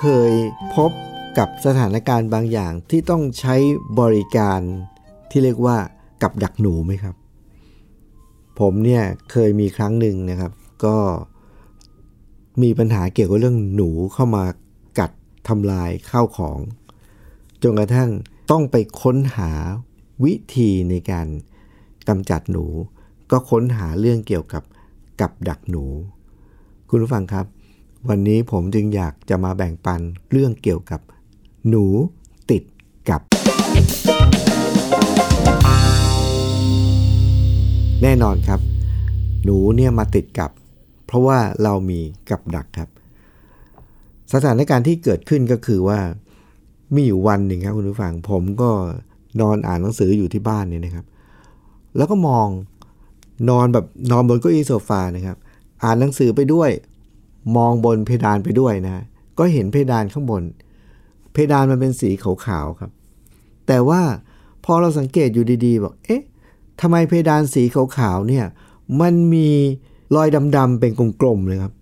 เคยพบกับสถานการณ์บางอย่างที่ต้องใช้บริการที่เรียกว่ากับดักหนูไหมครับ ผมเนี่ยเคยมีครั้งหนึ่งนะครับ ก็มีปัญหาเกี่ยวกับเรื่องหนูเข้ามากัดทำลายข้าวของ จนกระทั่งต้องไปค้นหาวิธีในการกำจัดหนู ก็ค้นหาเรื่องเกี่ยวกับกับดักหนู คุณผู้ฟังครับ วันนี้ผมจึงอยากจะมาแบ่งปันเรื่องเกี่ยวกับ หนูติดกับ แน่นอนครับ หนูเนี่ยมาติดกับ เพราะว่าเรามีกับดักครับ สถานการณ์ที่เกิดขึ้นก็คือว่า มีอยู่วันหนึ่งครับคุณผู้ฟังผมก็นอนอ่านหนังสืออยู่ที่บ้านเนี่ยนะครับ แล้วก็มองนอนแบบนอนบนเก้าอี้โซฟานะครับ อ่านหนังสือไปด้วย มองบนเพดานไปด้วยนะ ก็เห็นเพดานข้างบน เพดานมันเป็นสีขาวๆครับ แต่ว่าพอเราสังเกตอยู่ดีๆบอกเอ๊ะทำไมเพดานสีขาวๆเนี่ยมันมีรอยดำๆเป็นกลมๆเลยครับ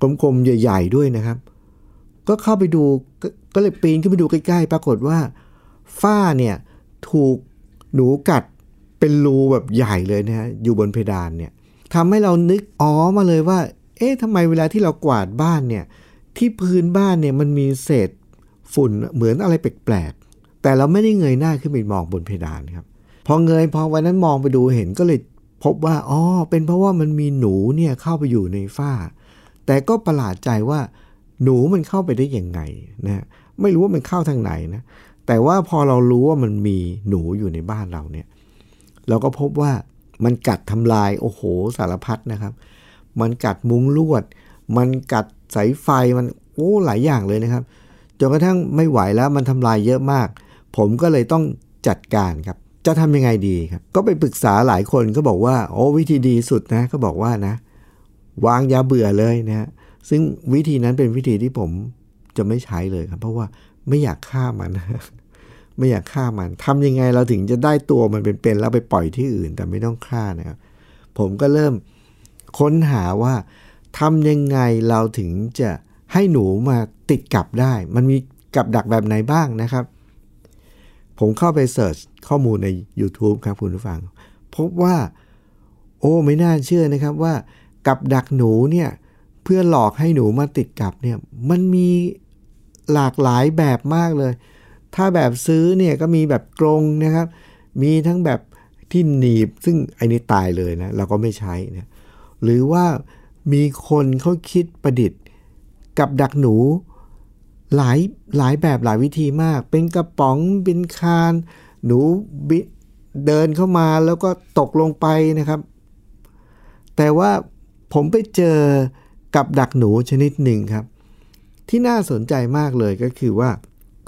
กลมๆใหญ่ๆด้วยนะครับ ก็เข้าไปดูก็เลยปีนขึ้นไปดูใกล้ๆ ปรากฏว่าฝ้าเนี่ยถูกหนูกัดเป็นรูแบบใหญ่เลยนะฮะอยู่บนเพดานเนี่ยทำให้เรานึกอ๋อมาเลยว่า เอ๊ะทำไมเวลาที่เรากวาดบ้านเนี่ยที่พื้นบ้านเนี่ยมันมีเศษฝุ่นเหมือนอะไรแปลกๆแต่เราไม่ได้เงยหน้าขึ้นไปมองบนเพดานครับพอเงยพอวันนั้นมองไปดูเห็นก็เลยพบว่าอ๋อเป็นเพราะว่ามันมีหนูเนี่ยเข้าไปอยู่ในฝ้า แต่ก็ประหลาดใจว่าหนูมันเข้าไปได้ยังไงนะไม่รู้ว่ามันเข้าทางไหนนะแต่ว่าพอเรารู้ว่ามันมีหนูอยู่ในบ้านเราเนี่ย เราก็พบว่ามันกัดทำลายโอ้โหสารพัดนะครับ มันกัดมุ้งลวด มันกัดสายไฟมันโอ้หลายอย่างเลยนะครับจนกระทั่งไม่ไหวแล้วมันทำลายเยอะมาก ผมก็เลยต้องจัดการครับ จะทำยังไงดีครับ ก็ไปปรึกษาหลายคนก็บอกว่าโอ้วิธีดีสุดนะก็บอกว่านะ วางยาเบื่อเลยนะฮะซึ่งวิธีนั้นเป็นวิธีที่ผมจะไม่ใช้เลยครับ เพราะว่าไม่อยากฆ่ามัน ไม่อยากฆ่ามันทำยังไงเราถึงจะได้ตัวมันเป็นๆแล้วไปปล่อยที่อื่นแต่ไม่ต้องฆ่านะครับผมก็เริ่ม ค้นหาว่าทำยังไงเราถึงจะให้หนูมาติดกับได้ มันมีกับดักแบบไหนบ้างนะครับ ผมเข้าไปเสิร์ชข้อมูลใน YouTube ครับคุณผู้ฟัง พบว่า โอ้ไม่น่าเชื่อนะครับว่า กับดักหนูเนี่ย เพื่อหลอกให้หนูมาติดกับเนี่ย มันมีหลากหลายแบบมากเลย ถ้าแบบซื้อเนี่ยก็มีแบบกรงนะครับ มีทั้งแบบที่หนีบ ซึ่งไอ้นี่ตายเลยนะ เราก็ไม่ใช้นะ หรือว่ามีคนเขาคิดประดิษฐ์ กับดักหนู หลายหลายแบบหลายวิธีมาก เป็นกระป๋องเป็นคาน หนูบิเดินเข้ามาแล้วก็ตกลงไปนะครับ แต่ว่าผมไปเจอกับดักหนูชนิดหนึ่งครับ ที่น่าสนใจมากเลยก็คือว่า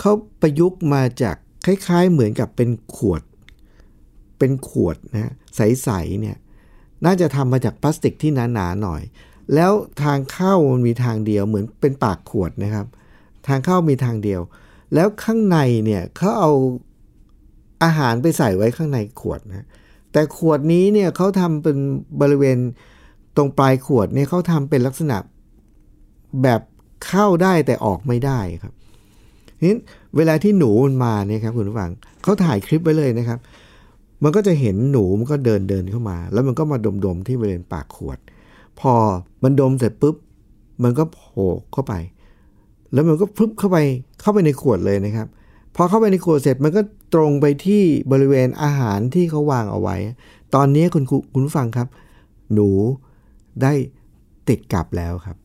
เขาประยุกต์มาจากคล้ายๆเหมือนกับเป็นขวด เป็นขวดนะใสๆเนี่ย น่าจะทำมาจากพลาสติกที่หนาๆหน่อย แล้วทางเข้ามันมีทางเดียวเหมือนเป็นปากขวดนะครับ ทางเข้ามีทางเดียว แล้วข้างในเนี่ยเขาเอาอาหารไปใส่ไว้ข้างในขวดนะแต่ขวดนี้เนี่ยเขาทำเป็นบริเวณตรงปลายขวดเนี่ยเขาทำเป็นลักษณะแบบเข้าได้แต่ออกไม่ได้ครับนี้เวลาที่หนูมันมาเนี่ยครับคุณผู้ฟังเขาถ่ายคลิปไว้เลยนะครับ มันก็จะเห็นหนูมันก็เดินเดินเข้ามา แล้วมันก็มาดมๆที่บริเวณปากขวด พอมันดมเสร็จปุ๊บ มันก็โผล่เข้าไป แล้วมันก็พึบเข้าไปเข้าไปในขวดเลยนะครับ พอเข้าไปในขวดเสร็จมันก็ตรงไปที่บริเวณอาหารที่เขาวางเอาไว้ ตอนนี้คุณครูคุณผู้ฟังครับ หนูได้ติดกับแล้วครับ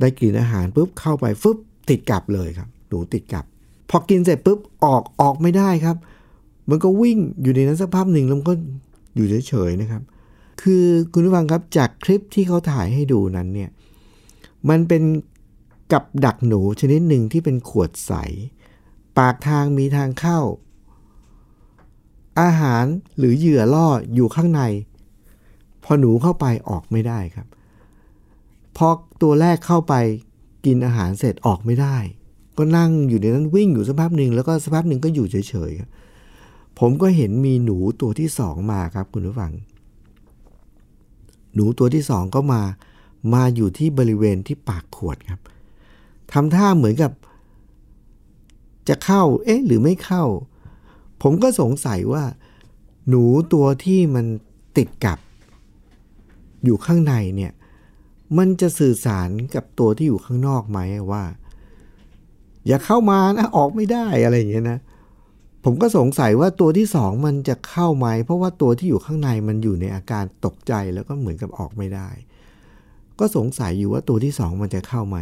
ได้กินอาหารปุ๊บเข้าไปฟึบติดกับเลยครับ หนูติดกับ พอกินเสร็จปุ๊บออกออกไม่ได้ครับ มันก็วิ่งอยู่ในนั้นสักพักหนึ่งแล้วมันก็อยู่เฉยๆนะครับ คือคุณผู้ฟังครับจากคลิปที่เขาถ่ายให้ดูนั้นเนี่ยมันเป็นกับดักหนูชนิดหนึ่งที่เป็นขวดใส ปากทางมีทางเข้า อาหารหรือเหยื่อล่ออยู่ข้างใน พอหนูเข้าไปออกไม่ได้ครับ พอตัวแรกเข้าไปกินอาหารเสร็จออกไม่ได้ ก็นั่งอยู่ในนั้นวิ่งอยู่สักพักหนึ่งแล้วก็สักพักหนึ่งก็อยู่เฉยๆครับ ผมก็เห็นมีหนูตัวที่สองมาครับคุณผู้ฟัง หนูตัวที่สองก็มา มาอยู่ที่บริเวณที่ปากขวดครับทำท่าเหมือนกับ จะเข้า เอ๊ะ หรือไม่เข้า ผมก็สงสัยว่า หนูตัวที่มันติดกับ อยู่ข้างในเนี่ย มันจะสื่อสารกับตัวที่อยู่ข้างนอกไหมว่า อย่าเข้ามานะ ออกไม่ได้อะไรอย่างเงี้ยนะ ผมก็สงสัยว่าตัวที่สองมันจะเข้าไหม เพราะว่าตัวที่อยู่ข้างในมันอยู่ในอาการตกใจแล้วก็เหมือนกับออกไม่ได้ ก็สงสัยอยู่ว่าตัวที่สองมันจะเข้าไหม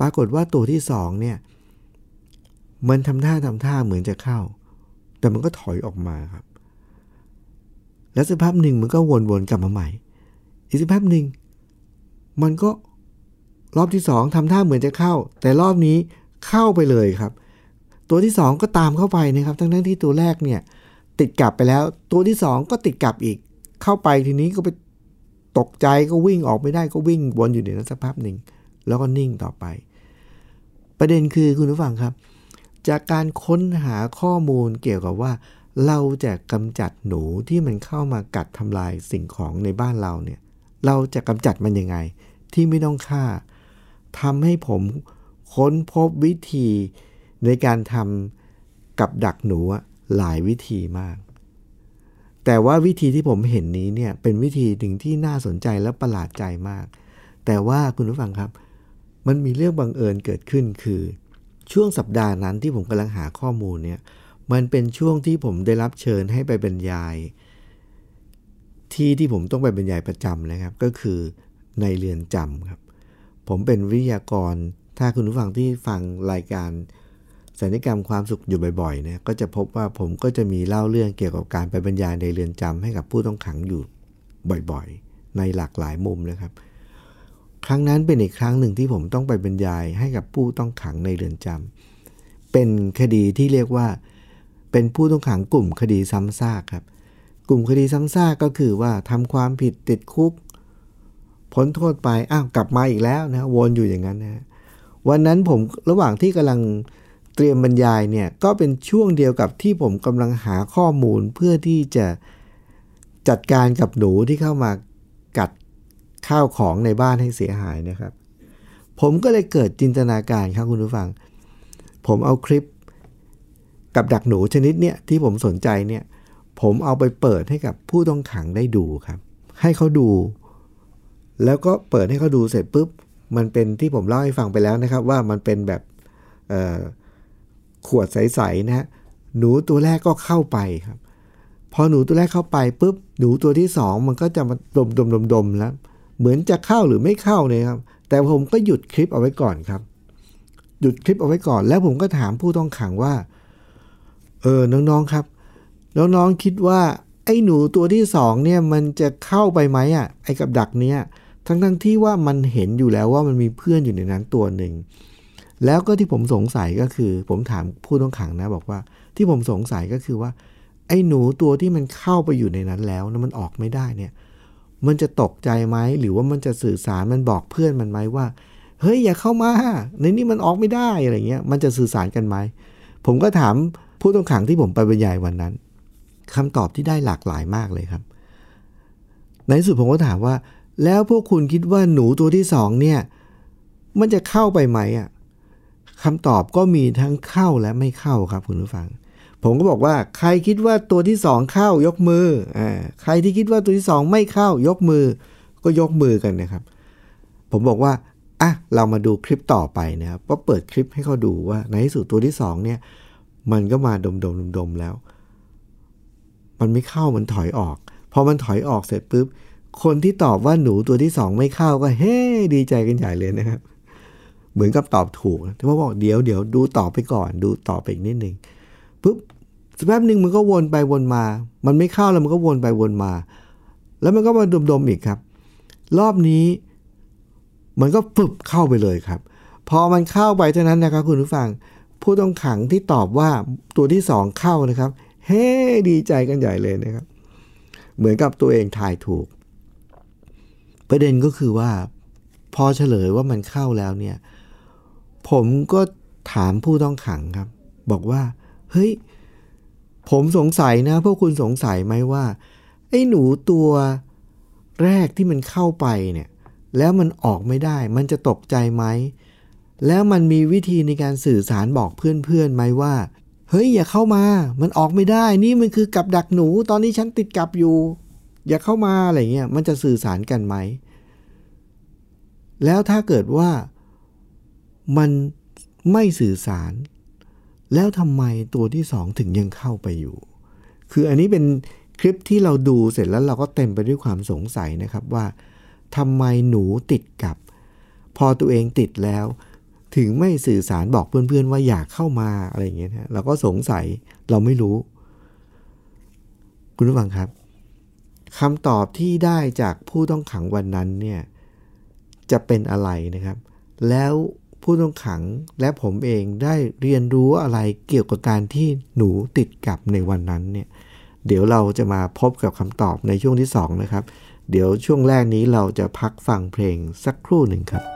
ปรากฏว่าตัวที่สองเนี่ย มันทำท่าทำท่าเหมือนจะเข้า แต่มันก็ถอยออกมาครับ แล้วสักพักหนึ่งมันก็วนๆกลับมาใหม่ อีกสักพักหนึ่งมันก็รอบที่สองทำท่าเหมือนจะเข้า แต่รอบนี้เข้าไปเลยครับ ตัวที่สองก็ตามเข้าไปนะครับ ทั้งนั้นที่ตัวแรกเนี่ยติดกลับไปแล้ว ตัวที่สองก็ติดกลับอีก เข้าไปทีนี้ก็ไปตกใจก็วิ่งออกไม่ได้ก็วิ่งวนอยู่ในนั้นสักพักหนึ่ง แล้วก็นิ่งต่อไป ประเด็นคือคุณผู้ฟังครับ จากการค้นหาข้อมูลเกี่ยวกับว่า เราจะกำจัดหนูที่มันเข้ามากัดทำลายสิ่งของในบ้านเราเนี่ยเราจะกำจัดมันยังไง ที่ไม่ต้องฆ่าทำให้ผมค้นพบวิธี ในการทำกับดักหนูหลายวิธีมาก แต่ว่าวิธีที่ผมเห็นนี้เนี่ยเป็นวิธีหนึ่งที่น่าสนใจและประหลาดใจมาก แต่ว่าคุณผู้ฟังครับ มันมีเรื่องบังเอิญเกิดขึ้นคือ ช่วงสัปดาห์นั้นที่ผมกำลังหาข้อมูลเนี่ยมันเป็นช่วงที่ผมได้รับเชิญให้ไปบรรยาย ที่ที่ผมต้องไปบรรยายประจำนะครับ ก็คือในเรือนจำครับ ผมเป็นวิทยากรถ้าคุณผู้ฟังที่ฟังรายการ สัญญกรรมความสุขอยู่บ่อยๆเนี่ยก็จะพบว่าผมก็จะมีเล่าเรื่องเกี่ยวกับการไปบรรยายในเรือนจำให้กับผู้ต้องขังอยู่บ่อยๆ ในหลากหลายมุมนะครับ ครั้งนั้นเป็นอีกครั้งหนึ่งที่ผมต้องไปบรรยายให้กับผู้ต้องขังในเรือนจำเป็นคดีที่เรียกว่า เป็นผู้ต้องขังกลุ่มคดีซ้ำซากครับ กลุ่มคดีซ้ำซากก็คือว่าทำความผิดติดคุกพ้นโทษไปอ้าวกลับมาอีกแล้วนะวนอยู่อย่างนั้นนะวันนั้นผมระหว่างที่กำลัง เตรียมบรรยายเนี่ยก็เป็นช่วงเดียวกับที่ผมกำลังหาข้อมูลเพื่อที่จะจัดการกับหนูที่เข้ามากัดข้าวของในบ้านให้เสียหายนะครับ ผมก็เลยเกิดจินตนาการครับคุณผู้ฟัง ผมเอาคลิปกับดักหนูชนิดเนี่ยที่ผมสนใจเนี่ยผมเอาไปเปิดให้กับผู้ต้องขังได้ดูครับ ให้เขาดู แล้วก็เปิดให้เขาดูเสร็จปุ๊บ มันเป็นที่ผมเล่าให้ฟังไปแล้วนะครับ ว่ามันเป็นแบบ ขวดใสๆนะฮะหนูตัวแรกก็เข้าไปครับพอหนูตัวแรกเข้าไปปุ๊บหนูตัวที่สองมันก็จะมาดมดมดมดมแล้วเหมือนจะเข้าหรือไม่เข้าเลยครับ แต่ผมก็หยุดคลิปเอาไว้ก่อนครับ หยุดคลิปเอาไว้ก่อน แล้วผมก็ถามผู้ต้องขังว่า เออน้องๆครับน้องๆคิดว่า ไอ้หนูตัวที่สองเนี่ยมันจะเข้าไปไหมอะไอ้กับดักเนี้ยทั้งๆทที่ว่ามันเห็นอยู่แล้วว่ามันมีเพื่อนอยู่ในนั้นตัวหนึ่ง แล้วก็ที่ผมสงสัยก็คือ ผมถามผู้ต้องขังนะ บอกว่า ที่ผมสงสัยก็คือว่า ไอ้หนูตัวที่มันเข้าไปอยู่ในนั้นแล้วนะมันออกไม่ได้เนี่ย มันจะตกใจไหมหรือว่ามันจะสื่อสารมันบอกเพื่อนมันไหมว่า เฮ้ยอย่าเข้ามาในนี้มันออกไม่ได้อะไรเงี้ย มันจะสื่อสารกันไหมผมก็ถามผู้ต้องขังที่ผมไปบรรยายวันนั้นคำตอบที่ได้หลากหลายมากเลยครับ ในสุดผมก็ถามว่า แล้วพวกคุณคิดว่าหนูตัวที่สองเนี่ย มันจะเข้าไปไหมอะ คำตอบก็มีทั้งเข้าและไม่เข้าครับคุณผู้ฟัง ผมก็บอกว่าใครคิดว่าตัวที่สองเข้ายกมืออ่าใครที่คิดว่าตัวที่สองไม่เข้ายกมือ ก็ยกมือกันนะครับ ผมบอกว่าอะเรามาดูคลิปต่อไปนะครับก็เปิดคลิปให้เขาดูว่าในที่สุดตัวที่สองเนี่ย มันก็มาดมดมดมดมแล้ว มันไม่เข้ามันถอยออกพอมันถอยออกเสร็จปุ๊บคนที่ตอบว่าหนูตัวที่สองไม่เข้าก็เฮ้ ดีใจกันใหญ่เลยนะครับ เหมือนกับตอบถูกแต่ว่าบอกเดี๋ยวเดี๋ยวดูต่อไปก่อน ดูต่อไปอีกนิดหนึ่งปุ๊บสักแป๊บหนึ่งมันก็วนไปวนมา มันไม่เข้าแล้วมันก็วนไปวนมา แล้วมันก็มาดมๆอีกครับ รอบนี้ มันก็ปึบเข้าไปเลยครับ พอมันเข้าไปเท่านั้นนะครับคุณผู้ฟัง ผู้ต้องขังที่ตอบว่าตัวที่สองเข้านะครับ เฮ้ดีใจกันใหญ่เลยนะครับ เหมือนกับตัวเองทายถูก ประเด็นก็คือว่า พอเฉลยว่ามันเข้าแล้วเนี่ย ผมก็ถามผู้ต้องขังครับ บอกว่า เฮ้ย ผมสงสัยนะ พวกคุณสงสัยไหมว่า ไอ้หนูตัวแรกที่มันเข้าไปเนี่ย แล้วมันออกไม่ได้ มันจะตกใจไหม แล้วมันมีวิธีในการสื่อสารบอกเพื่อนๆไหมว่า เฮ้ย อย่าเข้ามา มันออกไม่ได้ นี่มันคือกับดักหนู ตอนนี้ฉันติดกับอยู่ อย่าเข้ามาอะไรเงี้ย มันจะสื่อสารกันไหม แล้วถ้าเกิดว่า มันไม่สื่อสาร แล้วทำไมตัวที่สองถึงยังเข้าไปอยู่ คืออันนี้เป็นคลิปที่เราดูเสร็จแล้วเราก็เต็มไปด้วยความสงสัยนะครับว่าทำไมหนูติดกับ พอตัวเองติดแล้ว ถึงไม่สื่อสารบอกเพื่อนๆว่าอยากเข้ามาอะไรอย่างเงี้ยนะเราก็สงสัยเราไม่รู้ คุณผู้ฟังครับคำตอบที่ได้จากผู้ต้องขังวันนั้นเนี่ยจะเป็นอะไรนะครับ แล้ว ผู้ต้องขังและผมเองได้เรียนรู้อะไรเกี่ยวกับการที่หนูติดกับในวันนั้นเนี่ยเดี๋ยวเราจะมาพบกับคำตอบในช่วงที่ 2 นะครับ เดี๋ยวช่วงแรกนี้เราจะพักฟังเพลงสักครู่หนึ่งครับ「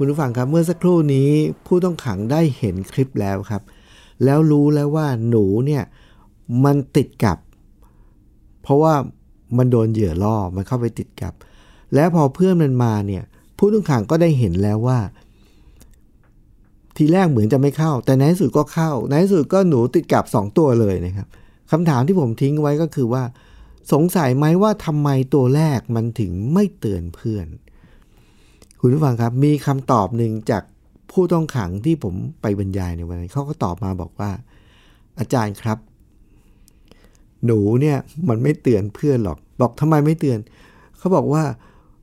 คุณผู้ฟังครับเมื่อสักครู่นี้ผู้ต้องขังได้เห็นคลิปแล้วครับ แล้วรู้แล้วว่าหนูเนี่ยมันติดกับ เพราะว่ามันโดนเหยื่อล่อมันเข้าไปติดกับ แล้วพอเพื่อนมันมาเนี่ยผู้ต้องขังก็ได้เห็นแล้วว่า ทีแรกเหมือนจะไม่เข้า แต่ในที่สุดก็เข้าในที่สุดก็หนูติดกับ 2 ตัวเลยนะครับคำถามที่ผมทิ้งไว้ก็คือว่า สงสัยไหมว่าทำไมตัวแรกมันถึงไม่เตือนเพื่อน คุณผู้ฟังครับ มีคำตอบหนึ่งจากผู้ต้องขังที่ผมไปบรรยายในวันนั้นเขาก็ตอบมาบอกว่า อาจารย์ครับ หนูเนี่ยมันไม่เตือนเพื่อนหรอก บอกทำไมไม่เตือน เขาบอกว่า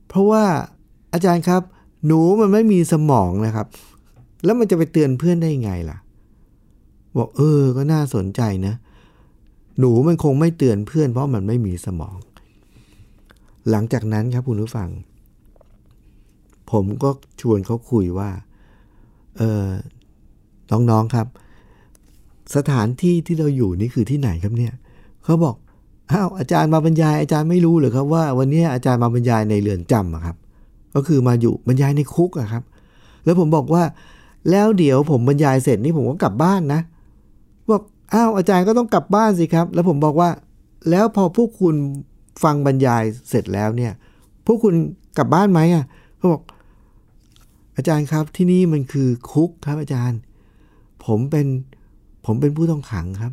เพราะว่าอาจารย์ครับ หนูมันไม่มีสมองนะครับ แล้วมันจะไปเตือนเพื่อนได้ไงล่ะ บอกเออ ก็น่าสนใจนะ หนูมันคงไม่เตือนเพื่อน เพราะมันไม่มีสมอง หลังจากนั้นครับคุณผู้ฟัง ผมก็ชวนเขาคุยว่า เออน้องๆครับ สถานที่ที่เราอยู่นี่คือที่ไหนครับเนี่ยเขาบอกอ้าวอาจารย์มาบรรยายอาจารย์ไม่รู้เหรือครับว่า วันนี้อาจารย์มาบรรยายในเรือนจำอะครับ ก็คือมาอยู่บรรยายในคุกอะครับ แล้วผมบอกว่า แล้วเดี๋ยวผมบรรยายเสร็จนี่ผมก็กลับบ้านนะบอกอ้าวอาจารย์ก็ต้องกลับบ้านสิครับ แล้วผมบอกว่า แล้วพอพวกคุณฟังบรรยายเสร็จแล้วเนี่ย พวกคุณกลับบ้านไหมอะเขาบอก อาจารย์ครับที่นี่มันคือคุกครับอาจารย์ ผมเป็นผมเป็นผู้ต้องขังครับ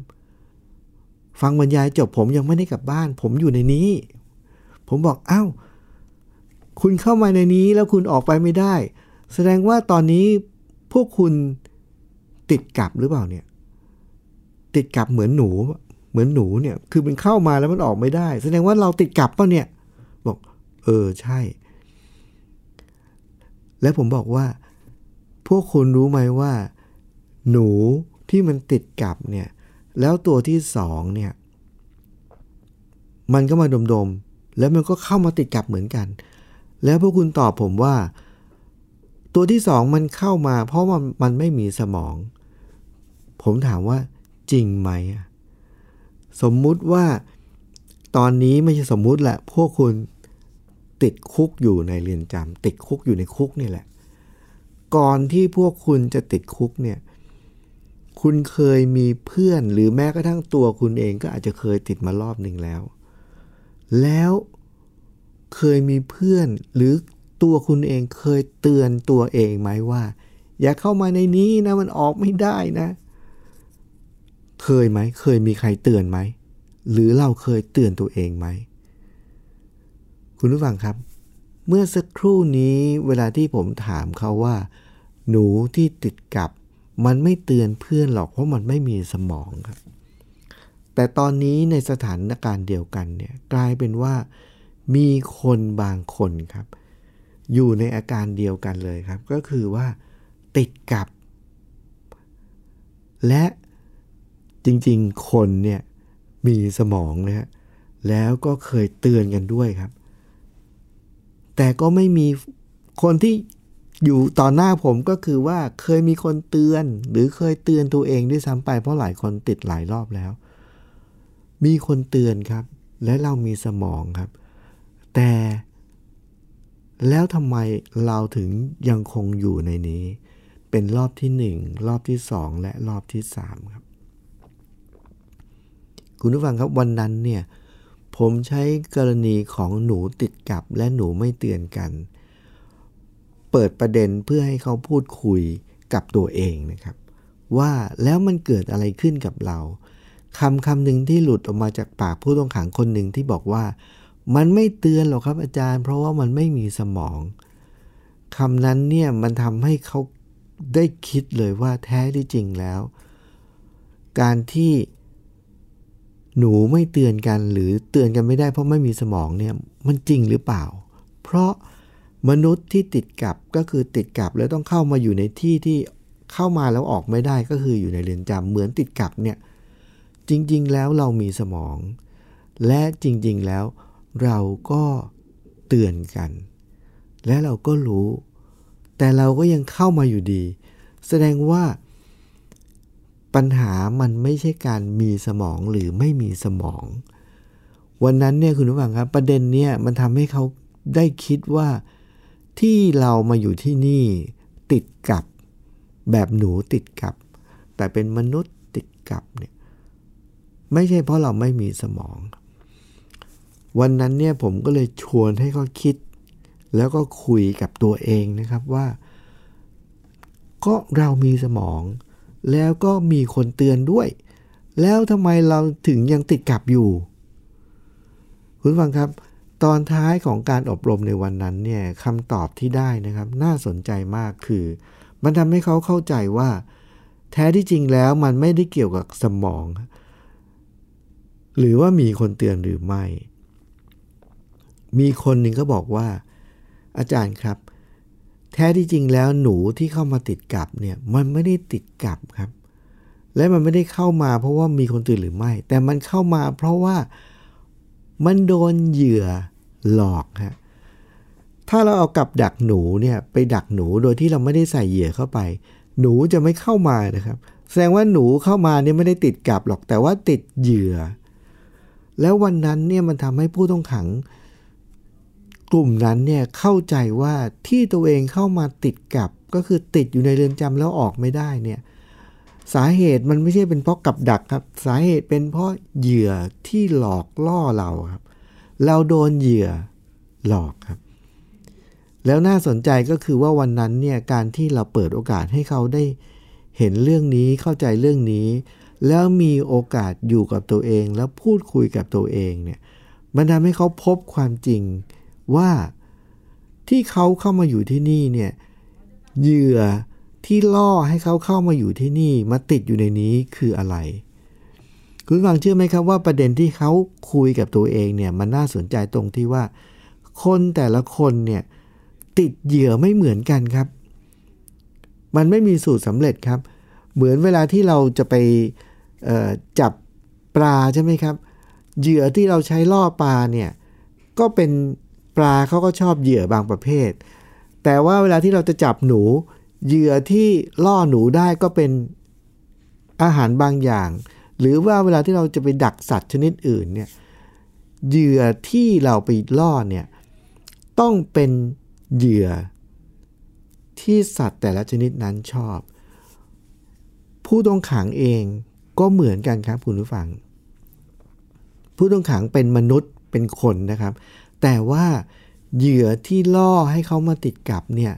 ฟังบรรยายจบผมยังไม่ได้กลับบ้าน ผมอยู่ในนี้ ผมบอกอ้าวคุณเข้ามาในนี้แล้วคุณออกไปไม่ได้ แสดงว่าตอนนี้พวกคุณติดกับหรือเปล่าเนี่ย ติดกับเหมือนหนู เหมือนหนูเนี่ย คือมันเข้ามาแล้วมันออกไม่ได้ แสดงว่าเราติดกับป่ะเนี่ย บอก เออใช่ และผมบอกว่า พวกคุณรู้ไหมว่า หนูที่มันติดกับเนี่ย แล้วตัวที่สองเนี่ย มันก็มาดมๆ แล้วมันก็เข้ามาติดกับเหมือนกัน แล้วพวกคุณตอบผมว่า ตัวที่สองมันเข้ามา เพราะว่ามันไม่มีสมอง ผมถามว่า จริงไหมสมมุติว่าตอนนี้ไม่ใช่สมมุติแหละ พวกคุณ ติดคุกอยู่ในเรือนจำติดคุกอยู่ในคุกนี่แหละ ก่อนที่พวกคุณจะติดคุกเนี่ยคุณเคยมีเพื่อนหรือแม้กระทั่งตัวคุณเองก็อาจจะเคยติดมารอบหนึ่งแล้ว แล้วเคยมีเพื่อนหรือตัวคุณเองเคยเตือนตัวเองไหมว่า อย่าเข้ามาในนี้นะมันออกไม่ได้นะ เคยไหม เคยมีใครเตือนไหม หรือเราเคยเตือนตัวเองไหม คุณผู้ฟังครับ เมื่อสักครู่นี้เวลาที่ผมถามเขาว่า หนูที่ติดกับ มันไม่เตือนเพื่อนหรอกเพราะมันไม่มีสมองครับ แต่ตอนนี้ในสถานการณ์เดียวกันเนี่ยกลายเป็นว่า มีคนบางคนครับ อยู่ในอาการเดียวกันเลยครับ ก็คือว่า ติดกับ และจริงๆ คนเนี่ยมีสมองนะฮะแล้วก็เคยเตือนกันด้วยครับ แต่ก็ไม่มีคนที่อยู่ต่อหน้าผมก็คือว่าเคยมีคนเตือน หรือเคยเตือนตัวเองด้วยซ้ำไปเพราะหลายคนติดหลายรอบแล้ว มีคนเตือนครับ และเรามีสมองครับ แต่แล้วทำไมเราถึงยังคงอยู่ในนี้ เป็นรอบที่หนึ่งรอบที่สองและรอบที่สามครับ คุณผู้ฟังครับวันนั้นเนี่ย ผมใช้กรณีของหนูติดกับและหนูไม่เตือนกัน เปิดประเด็นเพื่อให้เขาพูดคุยกับตัวเองนะครับ ว่าแล้วมันเกิดอะไรขึ้นกับเราคำคำหนึ่งที่หลุดออกมาจากปากผู้ต้องขังคนหนึ่งที่บอกว่า มันไม่เตือนหรอกครับอาจารย์ เพราะว่ามันไม่มีสมองคำนั้นเนี่ยมันทำให้เขาได้คิดเลยว่าแท้ที่จริงแล้ว การที่ หนูไม่เตือนกันหรือเตือนกันไม่ได้เพราะไม่มีสมองเนี่ยมันจริงหรือเปล่า เพราะมนุษย์ที่ติดกับก็คือติดกับแล้วต้องเข้ามาอยู่ในที่ที่เข้ามาแล้วออกไม่ได้ก็คืออยู่ในเรือนจำเหมือนติดกับเนี่ยจริง ๆ แล้วเรามีสมอง และจริง ๆ แล้วเราก็เตือนกัน และเราก็รู้ แต่เราก็ยังเข้ามาอยู่ดี แสดงว่า ปัญหามันไม่ใช่การมีสมองหรือไม่มีสมอง วันนั้นเนี่ยคุณผู้ฟังครับ ประเด็นเนี่ยมันทำให้เขาได้คิดว่าที่เรามาอยู่ที่นี่ติดกับแบบหนูติดกับ แต่เป็นมนุษย์ติดกับเนี่ยไม่ใช่เพราะเราไม่มีสมอง วันนั้นเนี่ยผมก็เลยชวนให้เขาคิด แล้วก็คุยกับตัวเองนะครับว่า ก็เรามีสมอง แล้วก็มีคนเตือนด้วย แล้วทำไมเราถึงยังติดกับอยู่ คุณฟังครับ ตอนท้ายของการอบรมในวันนั้นเนี่ยคำตอบที่ได้นะครับ น่าสนใจมากคือ มันทำให้เขาเข้าใจว่า แท้ที่จริงแล้วมันไม่ได้เกี่ยวกับสมอง หรือว่ามีคนเตือนหรือไม่ มีคนหนึ่งก็บอกว่า อาจารย์ครับ แท้ที่จริงแล้วหนูที่เข้ามาติดกับเนี่ยมันไม่ได้ติดกับครับ และมันไม่ได้เข้ามาเพราะว่ามีคนตื่นหรือไม่ แต่มันเข้ามาเพราะว่ามันโดนเหยื่อหลอกฮะถ้าเราเอากับดักหนูเนี่ยไปดักหนูโดยที่เราไม่ได้ใส่เหยื่อเข้าไป หนูจะไม่เข้ามานะครับ แสดงว่าหนูเข้ามาเนี่ยไม่ได้ติดกับหรอกแต่ว่าติดเหยื่อ แล้ววันนั้นเนี่ยมันทำให้ผู้ต้องขัง กลุ่มนั้นเนี่ยเข้าใจว่าที่ตัวเองเข้ามาติดกับ ก็คือติดอยู่ในเรือนจำแล้วออกไม่ได้เนี่ยสาเหตุมันไม่ใช่เป็นเพราะกับดักครับ สาเหตุเป็นเพราะเหยื่อที่หลอกล่อเราครับ เราโดนเหยื่อหลอกครับ แล้วน่าสนใจก็คือว่าวันนั้นเนี่ยการที่เราเปิดโอกาสให้เขาได้เห็นเรื่องนี้เข้าใจเรื่องนี้ แล้วมีโอกาสอยู่กับตัวเองแล้วพูดคุยกับตัวเองเนี่ยมันทำให้เขาพบความจริง ว่าที่เขาเข้ามาอยู่ที่นี่เนี่ยเหยื่อที่ล่อให้เขาเข้ามาอยู่ที่นี่มาติดอยู่ในนี้คืออะไร คุณฟังเชื่อไหมครับว่าประเด็นที่เขาคุยกับตัวเองเนี่ยมันน่าสนใจตรงที่ว่า คนแต่ละคนเนี่ยติดเหยื่อไม่เหมือนกันครับ มันไม่มีสูตรสำเร็จครับ เหมือนเวลาที่เราจะไปจับปลาใช่ไหมครับ เหยื่อที่เราใช้ล่อปลาเนี่ยก็เป็น ปลาเขาก็ชอบเหยื่อบางประเภท แต่ว่าเวลาที่เราจะจับหนู เหยื่อที่ล่อหนูได้ก็เป็นอาหารบางอย่าง หรือว่าเวลาที่เราจะไปดักสัตว์ชนิดอื่นเนี่ยเหยื่อที่เราไปล่อเนี่ยต้องเป็นเหยื่อที่สัตว์แต่ละชนิดนั้นชอบ ผู้ต้องขังเองก็เหมือนกันครับคุณผู้ฟัง ผู้ต้องขังเป็นมนุษย์เป็นคนนะครับ แต่ว่าเหยื่อที่ล่อให้เขามาติดกับเนี่ย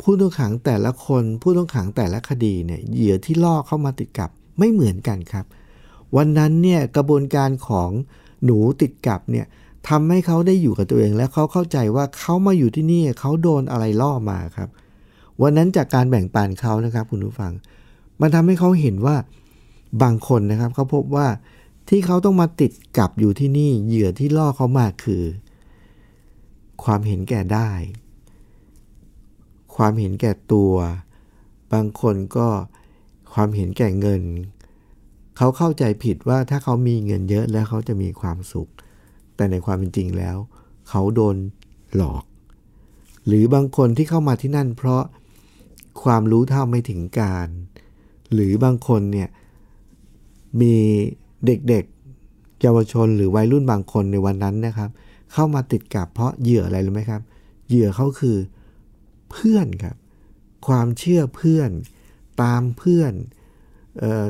ผู้ต้องขังแต่ละคนผู้ต้องขังแต่ละคดีเนี่ยเหยื่อที่ล่อเข้ามาติดกับไม่เหมือนกันครับ วันนั้นเนี่ยกระบวนการของหนูติดกับเนี่ยทำให้เขาได้อยู่กับตัวเอง และเขาเข้าใจว่าเขามาอยู่ที่นี่เขาโดนอะไรล่อมาครับ วันนั้นจากการแบ่งปันเขานะครับคุณผู้ฟัง มันทำให้เขาเห็นว่าบางคนนะครับเขาพบว่าที่เขาต้องมาติดกับอยู่ที่นี่เหยื่อที่ล่อเขามาคือ ความเห็นแก่ได้ ความเห็นแก่ตัว บางคนก็ความเห็นแก่เงิน เขาเข้าใจผิดว่าถ้าเขามีเงินเยอะแล้วเขาจะมีความสุข แต่ในความเป็นจริงแล้ว เขาโดนหลอก หรือบางคนที่เข้ามาที่นั่นเพราะความรู้เท่าไม่ถึงการ หรือบางคนเนี่ยมีเด็กๆเยาวชนหรือวัยรุ่นบางคนในวันนั้นนะครับ เข้ามาติดกับเพราะเหยื่ออะไรรู้ไหมครับ เหยื่อเขาคือเพื่อนครับ ความเชื่อเพื่อน ตามเพื่อนออ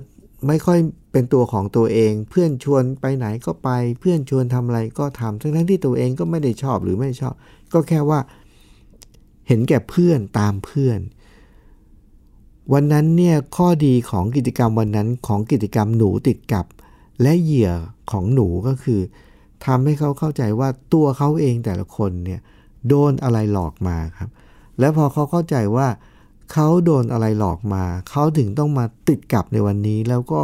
ไม่ค่อยเป็นตัวของตัวเอง เพื่อนชวนไปไหนก็ไป เพื่อนชวนทำอะไรก็ทำทั้งทั้งที่ตัวเองก็ไม่ได้ชอบหรือไม่ชอบ ก็แค่ว่าเห็นแก่เพื่อนตามเพื่อน วันนั้นเนี่ยข้อดีของกิจกรรมวันนั้นของกิจกรรมหนูติดกับ และเหยื่อของหนูก็คือ ทำให้เขาเข้าใจว่าตัวเขาเองแต่ละคนเนี่ยโดนอะไรหลอกมาครับ แล้วพอเขาเข้าใจว่าเขาโดนอะไรหลอกมา เขาถึงต้องมาติดกับในวันนี้แล้วก็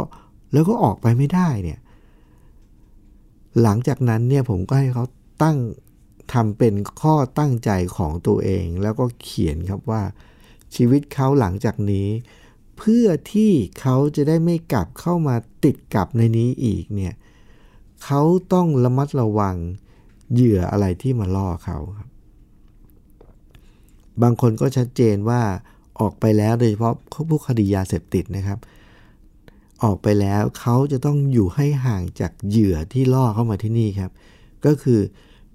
แล้วก็ออกไปไม่ได้เนี่ย หลังจากนั้นเนี่ยผมก็ให้เขาตั้งทำเป็นข้อตั้งใจของตัวเอง แล้วก็เขียนครับว่า ชีวิตเขาหลังจากนี้ เพื่อที่เขาจะได้ไม่กลับเข้ามาติดกับในนี้อีกเนี่ยเเขาต้องระมัดระวังเหยื่ออะไรที่มาล่อเขาครับบางคนก็ชัดเจนว่าออกไปแล้วโดยเฉพาะพวกคดียาเสพติดนะครับ ออกไปแล้วเขาจะต้องอยู่ให้ห่างจากเหยื่อที่ล่อเข้ามาที่นี่ครับ ก็คือ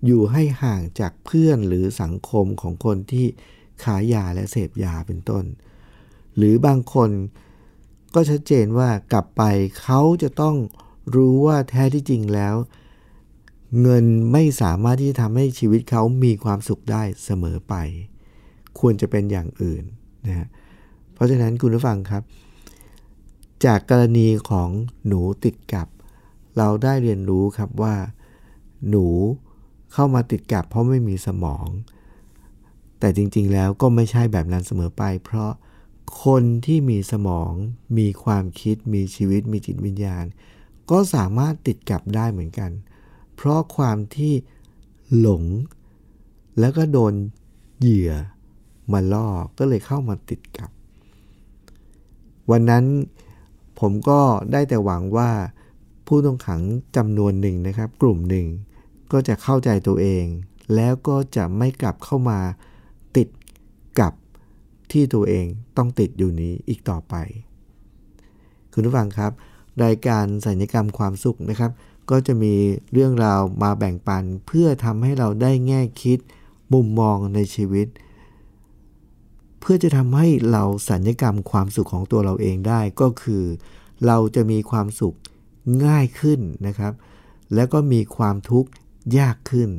อยู่ให้ห่างจากเพื่อนหรือสังคมของคนที่ขายยาและเสพยาเป็นต้น หรือบางคนก็ชัดเจนว่ากลับไปเขาจะต้อง รู้ว่าแท้ที่จริงแล้ว เงินไม่สามารถที่จะทำให้ชีวิตเขามีความสุขได้เสมอไป ควรจะเป็นอย่างอื่นนะฮะเพราะฉะนั้นคุณผู้ฟังครับ จากกรณีของหนูติดกับ เราได้เรียนรู้ครับว่า หนูเข้ามาติดกับ เพราะไม่มีสมอง แต่จริงๆแล้วก็ไม่ใช่แบบนั้นเสมอไป เพราะคนที่มีสมอง มีความคิด มีชีวิต มีจิตวิญญาณ ก็สามารถติดกับได้เหมือนกัน เพราะความที่หลง แล้วก็โดนเหยื่อมาล่อก็เลยเข้ามาติดกับ วันนั้นผมก็ได้แต่หวังว่าผู้ต้องขังจำนวนหนึ่งนะครับ กลุ่มหนึ่งก็จะเข้าใจตัวเอง แล้วก็จะไม่กลับเข้ามาติดกับที่ตัวเองต้องติดอยู่นี้อีกต่อไป คุณผู้ฟังครับ รายการสัญญกรรมความสุขนะครับ ก็จะมีเรื่องราวมาแบ่งปันเพื่อทำให้เราได้แง่คิดมุมมองในชีวิต เพื่อจะทำให้เราสัญญกรรมความสุขของตัวเราเองได้ก็คือ เราจะมีความสุขง่ายขึ้นนะครับ แล้วก็มีความทุกข์ยากขึ้น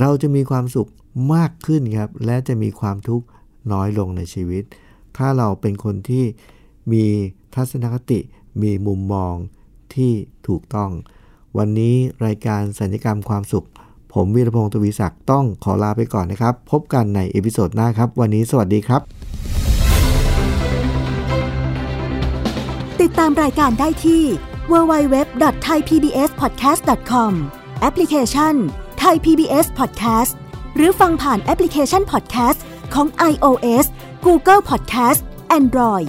เราจะมีความสุขมากขึ้นครับ และจะมีความทุกข์น้อยลงในชีวิต ถ้าเราเป็นคนที่มีทัศนคติ มีมุมมองที่ถูกต้อง วันนี้รายการศัลยกรรมความสุข ผมวีรพงศ์ทวีศักดิ์ต้องขอลาไปก่อนนะครับ พบกันใน episode หน้าครับ วันนี้สวัสดีครับ ติดตามรายการได้ที่ www.thaipbspodcast.com แอปพลิเคชัน Thai PBS Podcast หรือฟังผ่านแอปพลิเคชัน Podcast ของ iOS Google Podcast Android